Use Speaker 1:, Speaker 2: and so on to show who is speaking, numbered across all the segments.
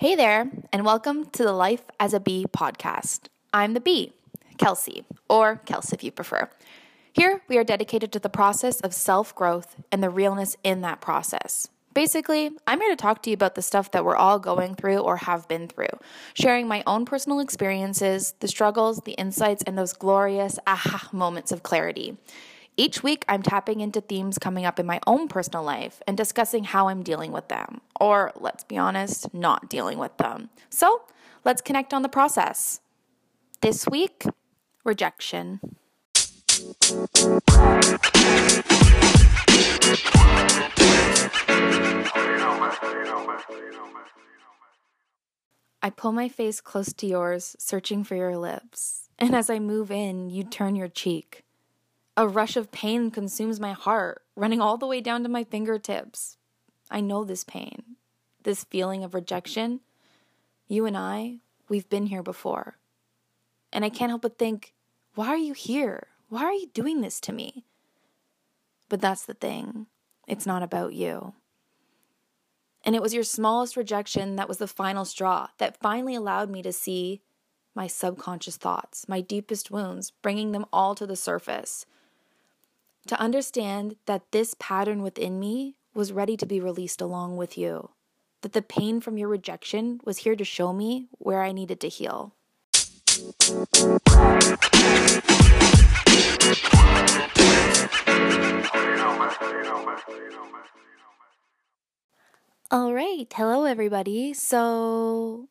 Speaker 1: Hey there, and welcome to the Life as a Bee podcast. I'm the bee, Kelsey, or Kels if you prefer. Here, we are dedicated to the process of self growth and the realness in that process. Basically, I'm here to talk to you about the stuff that we're all going through or have been through, sharing my own personal experiences, the struggles, the insights, and those glorious aha moments of clarity. Each week, I'm tapping into themes coming up in my own personal life and discussing how I'm dealing with them, or let's be honest, not dealing with them. So let's connect on the process. This week, rejection. I pull my face close to yours, searching for your lips. And as I move in, you turn your cheek. A rush of pain consumes my heart, running all the way down to my fingertips. I know this pain, this feeling of rejection. You and I, we've been here before. And I can't help but think, why are you here? Why are you doing this to me? But that's the thing, it's not about you. And it was your smallest rejection that was the final straw that finally allowed me to see my subconscious thoughts, my deepest wounds, bringing them all to the surface to understand that this pattern within me was ready to be released along with you, that the pain from your rejection was here to show me where I needed to heal. All right, hello everybody. So,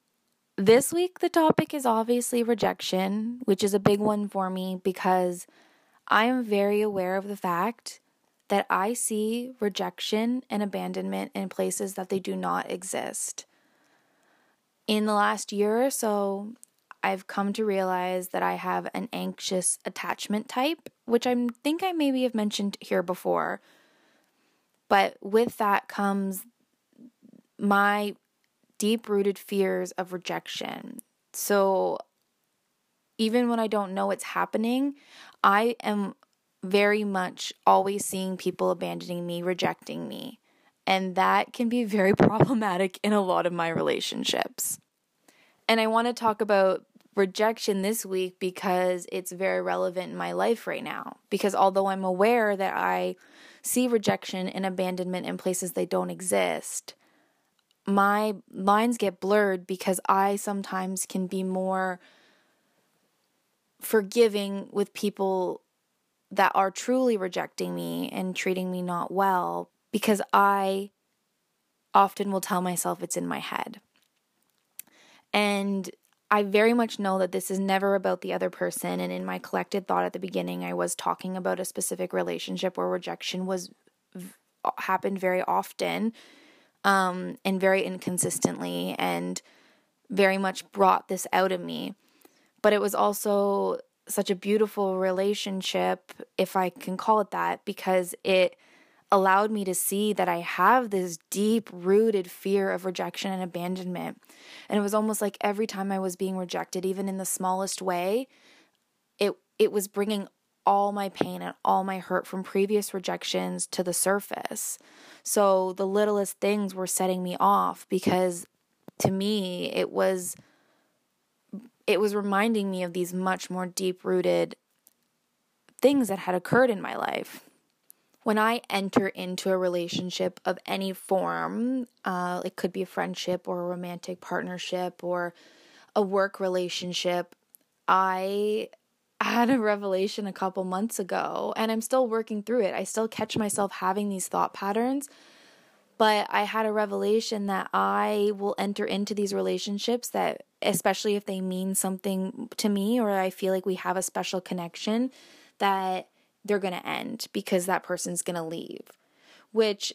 Speaker 1: this week the topic is obviously rejection, which is a big one for me because I am very aware of the fact that I see rejection and abandonment in places that they do not exist. In the last year or so, I've come to realize that I have an anxious attachment type, which I think I maybe have mentioned here before. But with that comes my deep rooted fears of rejection. So even when I don't know what's happening, I am very much always seeing people abandoning me, rejecting me. And that can be very problematic in a lot of my relationships. And I want to talk about rejection this week because it's very relevant in my life right now. Because although I'm aware that I see rejection and abandonment in places they don't exist, my lines get blurred because I sometimes can be more forgiving with people that are truly rejecting me and treating me not well because I often will tell myself it's in my head. And I very much know that this is never about the other person. And in my collected thought at the beginning, I was talking about a specific relationship where rejection was happened very often um, and very inconsistently and very much brought this out of me but it was also such a beautiful relationship, if I can call it that, because it allowed me to see that I have this deep rooted fear of rejection and abandonment. And it was almost like every time I was being rejected, even in the smallest way, it it was bringing all my pain and all my hurt from previous rejections to the surface. So the littlest things were setting me off because to me it was it was reminding me of these much more deep rooted things that had occurred in my life. When I enter into a relationship of any form, uh, it could be a friendship or a romantic partnership or a work relationship, I had a revelation a couple months ago and I'm still working through it. I still catch myself having these thought patterns but I had a revelation that I will enter into these relationships that, especially if they mean something to me or I feel like we have a special connection, that they're going to end because that person's going to leave. Which,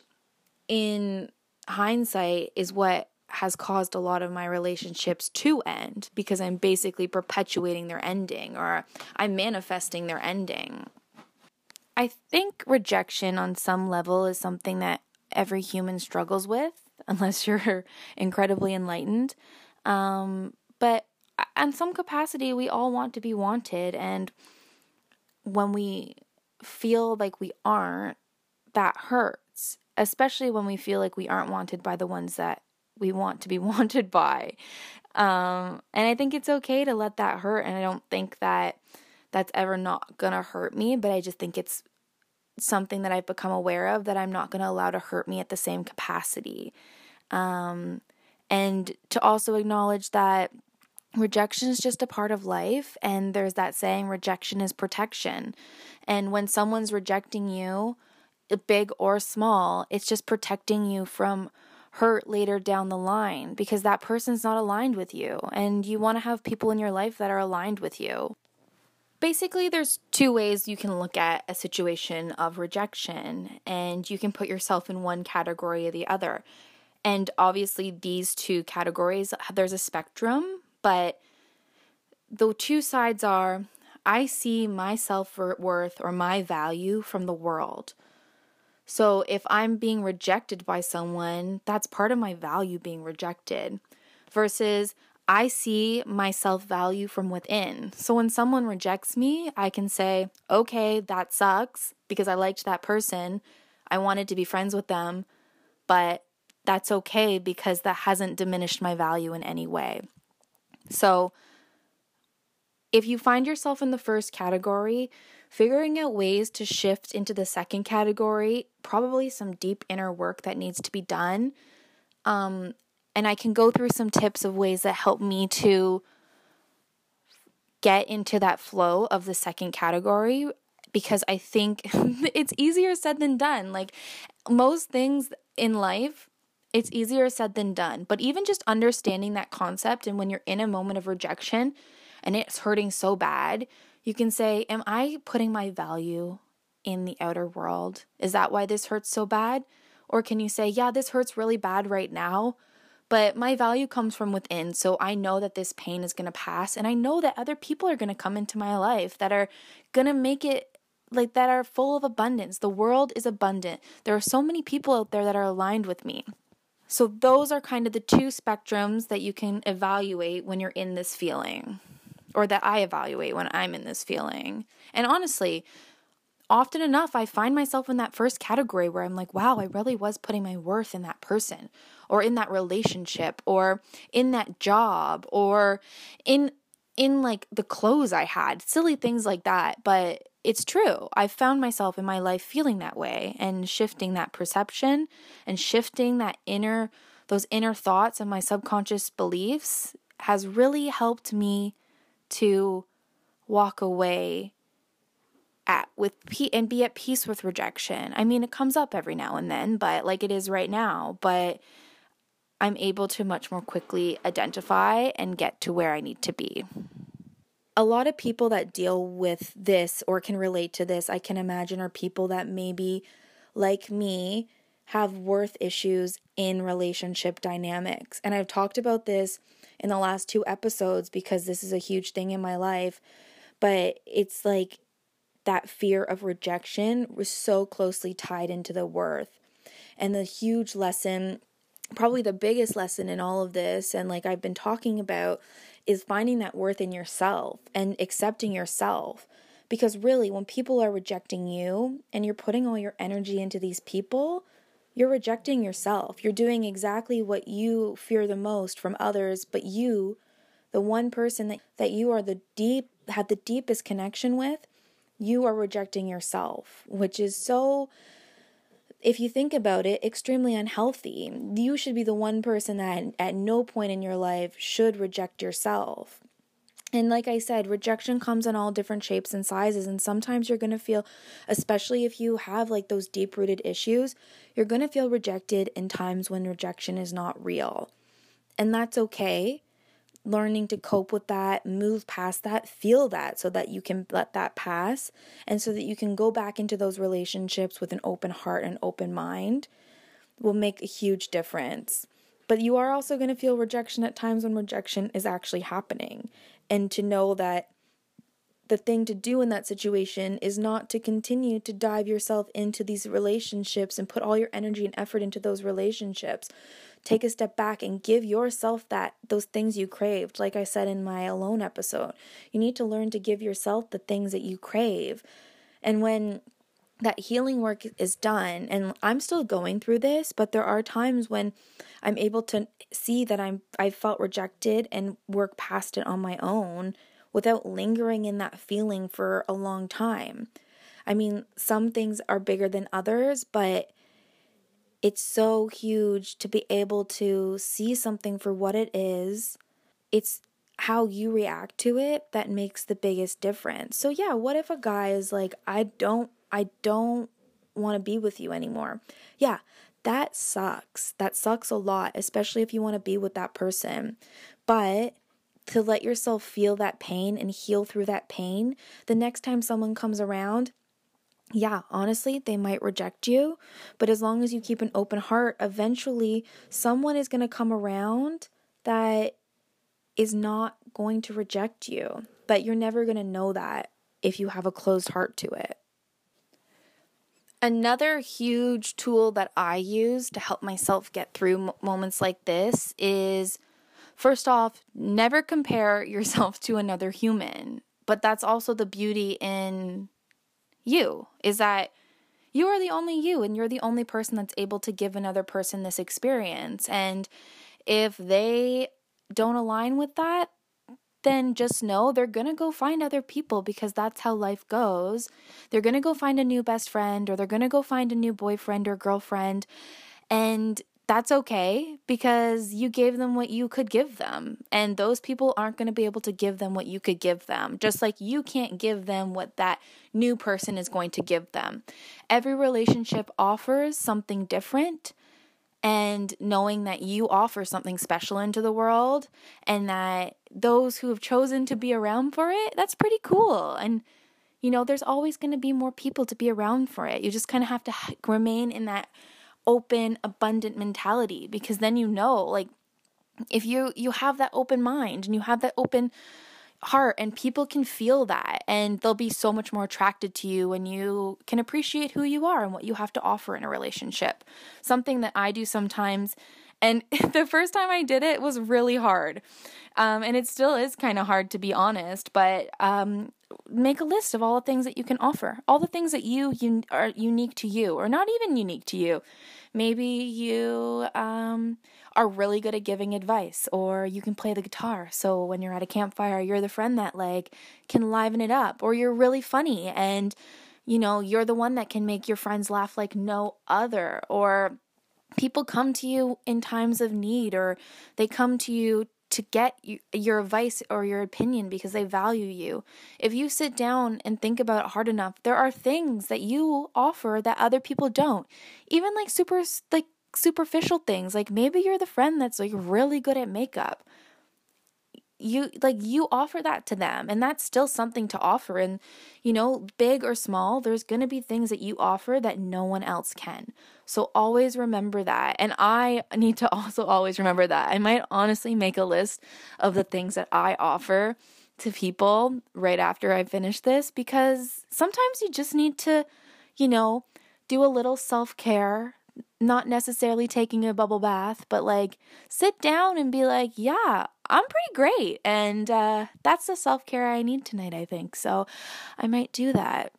Speaker 1: in hindsight, is what has caused a lot of my relationships to end because I'm basically perpetuating their ending or I'm manifesting their ending. I think rejection on some level is something that every human struggles with, unless you're incredibly enlightened. Um, but in some capacity, we all want to be wanted. And when we feel like we aren't, that hurts, especially when we feel like we aren't wanted by the ones that we want to be wanted by. Um, and I think it's okay to let that hurt. And I don't think that that's ever not gonna hurt me, but I just think it's something that I've become aware of that I'm not gonna allow to hurt me at the same capacity. Um, and to also acknowledge that rejection is just a part of life. And there's that saying, rejection is protection. And when someone's rejecting you, big or small, it's just protecting you from hurt later down the line because that person's not aligned with you and you want to have people in your life that are aligned with you. Basically, there's two ways you can look at a situation of rejection, and you can put yourself in one category or the other. And obviously, these two categories, there's a spectrum, but the two sides are I see my self worth or my value from the world. So if I'm being rejected by someone, that's part of my value being rejected. Versus I see my self value from within. So when someone rejects me, I can say, okay, that sucks because I liked that person. I wanted to be friends with them, but that's okay because that hasn't diminished my value in any way. So if you find yourself in the first category, figuring out ways to shift into the second category, probably some deep inner work that needs to be done. Um, and I can go through some tips of ways that help me to get into that flow of the second category because I think it's easier said than done. Like most things in life, it's easier said than done. But even just understanding that concept and when you're in a moment of rejection and it's hurting so bad, you can say, Am I putting my value in the outer world? Is that why this hurts so bad? Or can you say, Yeah, this hurts really bad right now, but my value comes from within. So I know that this pain is going to pass. And I know that other people are going to come into my life that are going to make it like that are full of abundance. The world is abundant. There are so many people out there that are aligned with me. So, those are kind of the two spectrums that you can evaluate when you're in this feeling or that I evaluate when I'm in this feeling. And honestly, often enough, I find myself in that first category where I'm like, wow, I really was putting my worth in that person or in that relationship or in that job or in in like the clothes I had, silly things like that. But it's true. I've found myself in my life feeling that way and shifting that perception and shifting that inner those inner thoughts and my subconscious beliefs has really helped me to walk away at with and be at peace with rejection. I mean, it comes up every now and then, but like it is right now, but I'm able to much more quickly identify and get to where I need to be. A lot of people that deal with this or can relate to this, I can imagine, are people that maybe, like me, have worth issues in relationship dynamics. And I've talked about this in the last two episodes because this is a huge thing in my life. But it's like that fear of rejection was so closely tied into the worth. And the huge lesson, probably the biggest lesson in all of this, and like I've been talking about, is finding that worth in yourself and accepting yourself. Because really, when people are rejecting you and you're putting all your energy into these people, you're rejecting yourself. You're doing exactly what you fear the most from others, but you, the one person that, that you are the deep have the deepest connection with, you are rejecting yourself, which is so if you think about it, extremely unhealthy. You should be the one person that at no point in your life should reject yourself. And like I said, rejection comes in all different shapes and sizes. And sometimes you're going to feel, especially if you have like those deep rooted issues, you're going to feel rejected in times when rejection is not real. And that's okay. Learning to cope with that, move past that, feel that so that you can let that pass and so that you can go back into those relationships with an open heart and open mind will make a huge difference. But you are also going to feel rejection at times when rejection is actually happening and to know that the thing to do in that situation is not to continue to dive yourself into these relationships and put all your energy and effort into those relationships. Take a step back and give yourself that those things you craved. Like I said in my alone episode, you need to learn to give yourself the things that you crave. And when that healing work is done and I'm still going through this, but there are times when I'm able to see that I'm I felt rejected and work past it on my own without lingering in that feeling for a long time. I mean, some things are bigger than others, but it's so huge to be able to see something for what it is. It's how you react to it that makes the biggest difference. So yeah, what if a guy is like, "I don't I don't want to be with you anymore." Yeah, that sucks. That sucks a lot, especially if you want to be with that person. But to let yourself feel that pain and heal through that pain, the next time someone comes around, yeah, honestly, they might reject you, but as long as you keep an open heart, eventually someone is going to come around that is not going to reject you. But you're never going to know that if you have a closed heart to it. Another huge tool that I use to help myself get through moments like this is first off, never compare yourself to another human. But that's also the beauty in you is that you are the only you and you're the only person that's able to give another person this experience. And if they don't align with that, then just know they're going to go find other people because that's how life goes. They're going to go find a new best friend or they're going to go find a new boyfriend or girlfriend. And that's okay because you gave them what you could give them. And those people aren't going to be able to give them what you could give them, just like you can't give them what that new person is going to give them. Every relationship offers something different. And knowing that you offer something special into the world and that those who have chosen to be around for it, that's pretty cool. And, you know, there's always going to be more people to be around for it. You just kind of have to remain in that open abundant mentality because then you know like if you you have that open mind and you have that open heart and people can feel that and they'll be so much more attracted to you when you can appreciate who you are and what you have to offer in a relationship something that i do sometimes and the first time i did it was really hard um, and it still is kind of hard to be honest but um, make a list of all the things that you can offer, all the things that you, you are unique to you, or not even unique to you. Maybe you um, are really good at giving advice, or you can play the guitar. So when you're at a campfire, you're the friend that like can liven it up, or you're really funny and you know you're the one that can make your friends laugh like no other, or people come to you in times of need, or they come to you to get your advice or your opinion because they value you. If you sit down and think about it hard enough, there are things that you offer that other people don't. Even like super like superficial things. Like maybe you're the friend that's like really good at makeup you like you offer that to them and that's still something to offer and you know big or small there's going to be things that you offer that no one else can. So always remember that and i need to also always remember that. I might honestly make a list of the things that i offer to people right after i finish this because sometimes you just need to you know do a little self-care not necessarily taking a bubble bath, but like sit down and be like, yeah, I'm pretty great. And uh, that's the self care I need tonight, I think. So I might do that.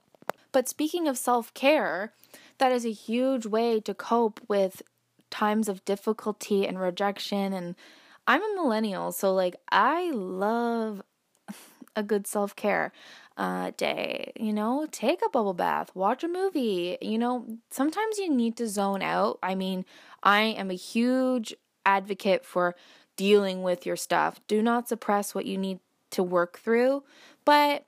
Speaker 1: But speaking of self care, that is a huge way to cope with times of difficulty and rejection. And I'm a millennial, so like I love a good self care uh, day. You know, take a bubble bath, watch a movie. You know, sometimes you need to zone out. I mean, I am a huge advocate for dealing with your stuff. Do not suppress what you need to work through, but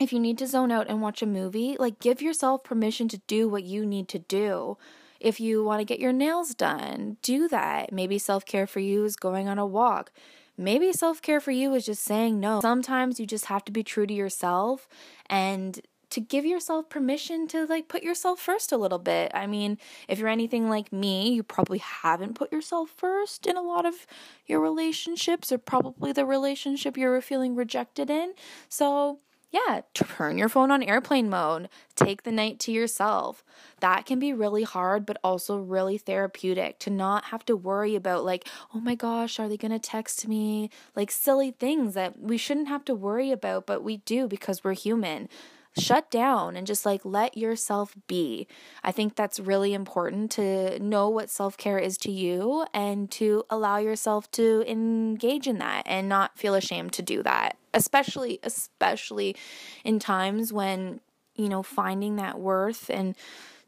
Speaker 1: if you need to zone out and watch a movie, like give yourself permission to do what you need to do. If you want to get your nails done, do that. Maybe self care for you is going on a walk. Maybe self care for you is just saying no. Sometimes you just have to be true to yourself and to give yourself permission to like put yourself first a little bit. I mean, if you're anything like me, you probably haven't put yourself first in a lot of your relationships or probably the relationship you're feeling rejected in. So, yeah, turn your phone on airplane mode. Take the night to yourself. That can be really hard, but also really therapeutic to not have to worry about, like, oh my gosh, are they going to text me? Like silly things that we shouldn't have to worry about, but we do because we're human. Shut down and just like let yourself be. I think that's really important to know what self care is to you and to allow yourself to engage in that and not feel ashamed to do that. Especially, especially in times when, you know, finding that worth and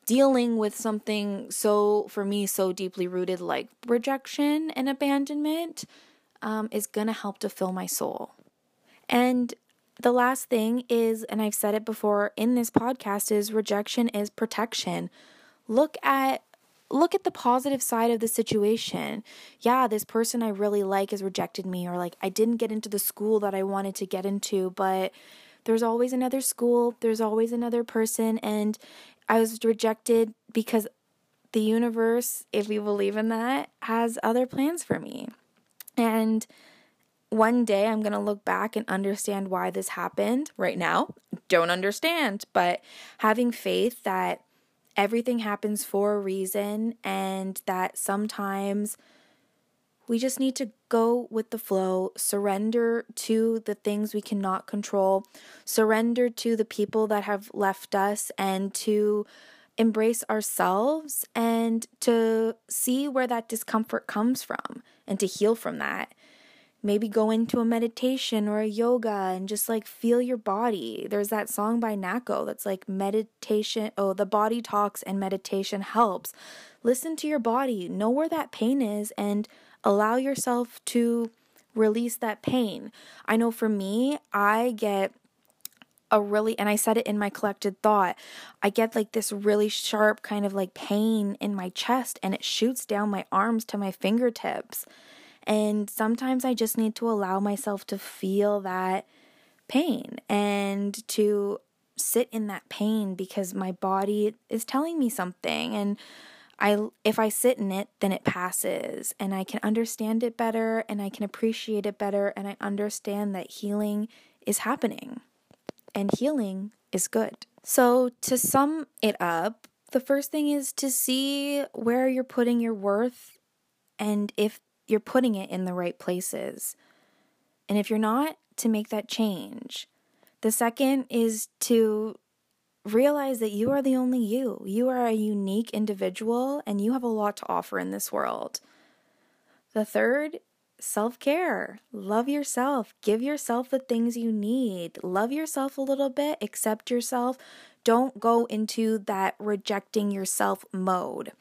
Speaker 1: dealing with something so, for me, so deeply rooted like rejection and abandonment um, is gonna help to fill my soul. And the last thing is, and I've said it before in this podcast, is rejection is protection. Look at look at the positive side of the situation. Yeah, this person I really like has rejected me, or like I didn't get into the school that I wanted to get into, but there's always another school, there's always another person, and I was rejected because the universe, if we believe in that, has other plans for me. And one day I'm going to look back and understand why this happened. Right now, don't understand, but having faith that everything happens for a reason and that sometimes we just need to go with the flow, surrender to the things we cannot control, surrender to the people that have left us, and to embrace ourselves and to see where that discomfort comes from and to heal from that maybe go into a meditation or a yoga and just like feel your body. There's that song by Nako that's like meditation, oh, the body talks and meditation helps. Listen to your body, know where that pain is, and allow yourself to release that pain. I know for me, I get a really and I said it in my collected thought. I get like this really sharp kind of like pain in my chest and it shoots down my arms to my fingertips. And sometimes I just need to allow myself to feel that pain and to sit in that pain because my body is telling me something and I if I sit in it then it passes and I can understand it better and I can appreciate it better and I understand that healing is happening and healing is good. So to sum it up, the first thing is to see where you're putting your worth and if you're putting it in the right places. And if you're not, to make that change. The second is to realize that you are the only you. You are a unique individual and you have a lot to offer in this world. The third, self care. Love yourself. Give yourself the things you need. Love yourself a little bit. Accept yourself. Don't go into that rejecting yourself mode.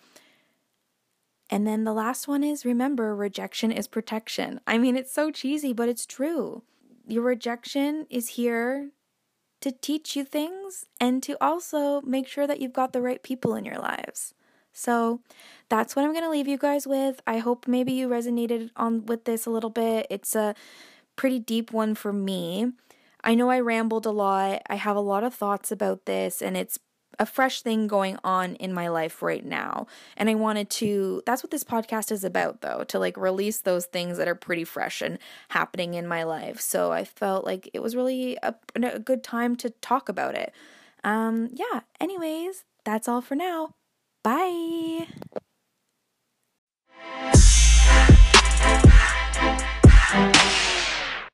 Speaker 1: And then the last one is remember, rejection is protection. I mean, it's so cheesy, but it's true. Your rejection is here to teach you things and to also make sure that you've got the right people in your lives. So that's what I'm going to leave you guys with. I hope maybe you resonated on with this a little bit. It's a pretty deep one for me. I know I rambled a lot. I have a lot of thoughts about this and it's a fresh thing going on in my life right now. And I wanted to, that's what this podcast is about, though, to like release those things that are pretty fresh and happening in my life. So I felt like it was really a, a good time to talk about it. Um, yeah, anyways, that's all for now. Bye.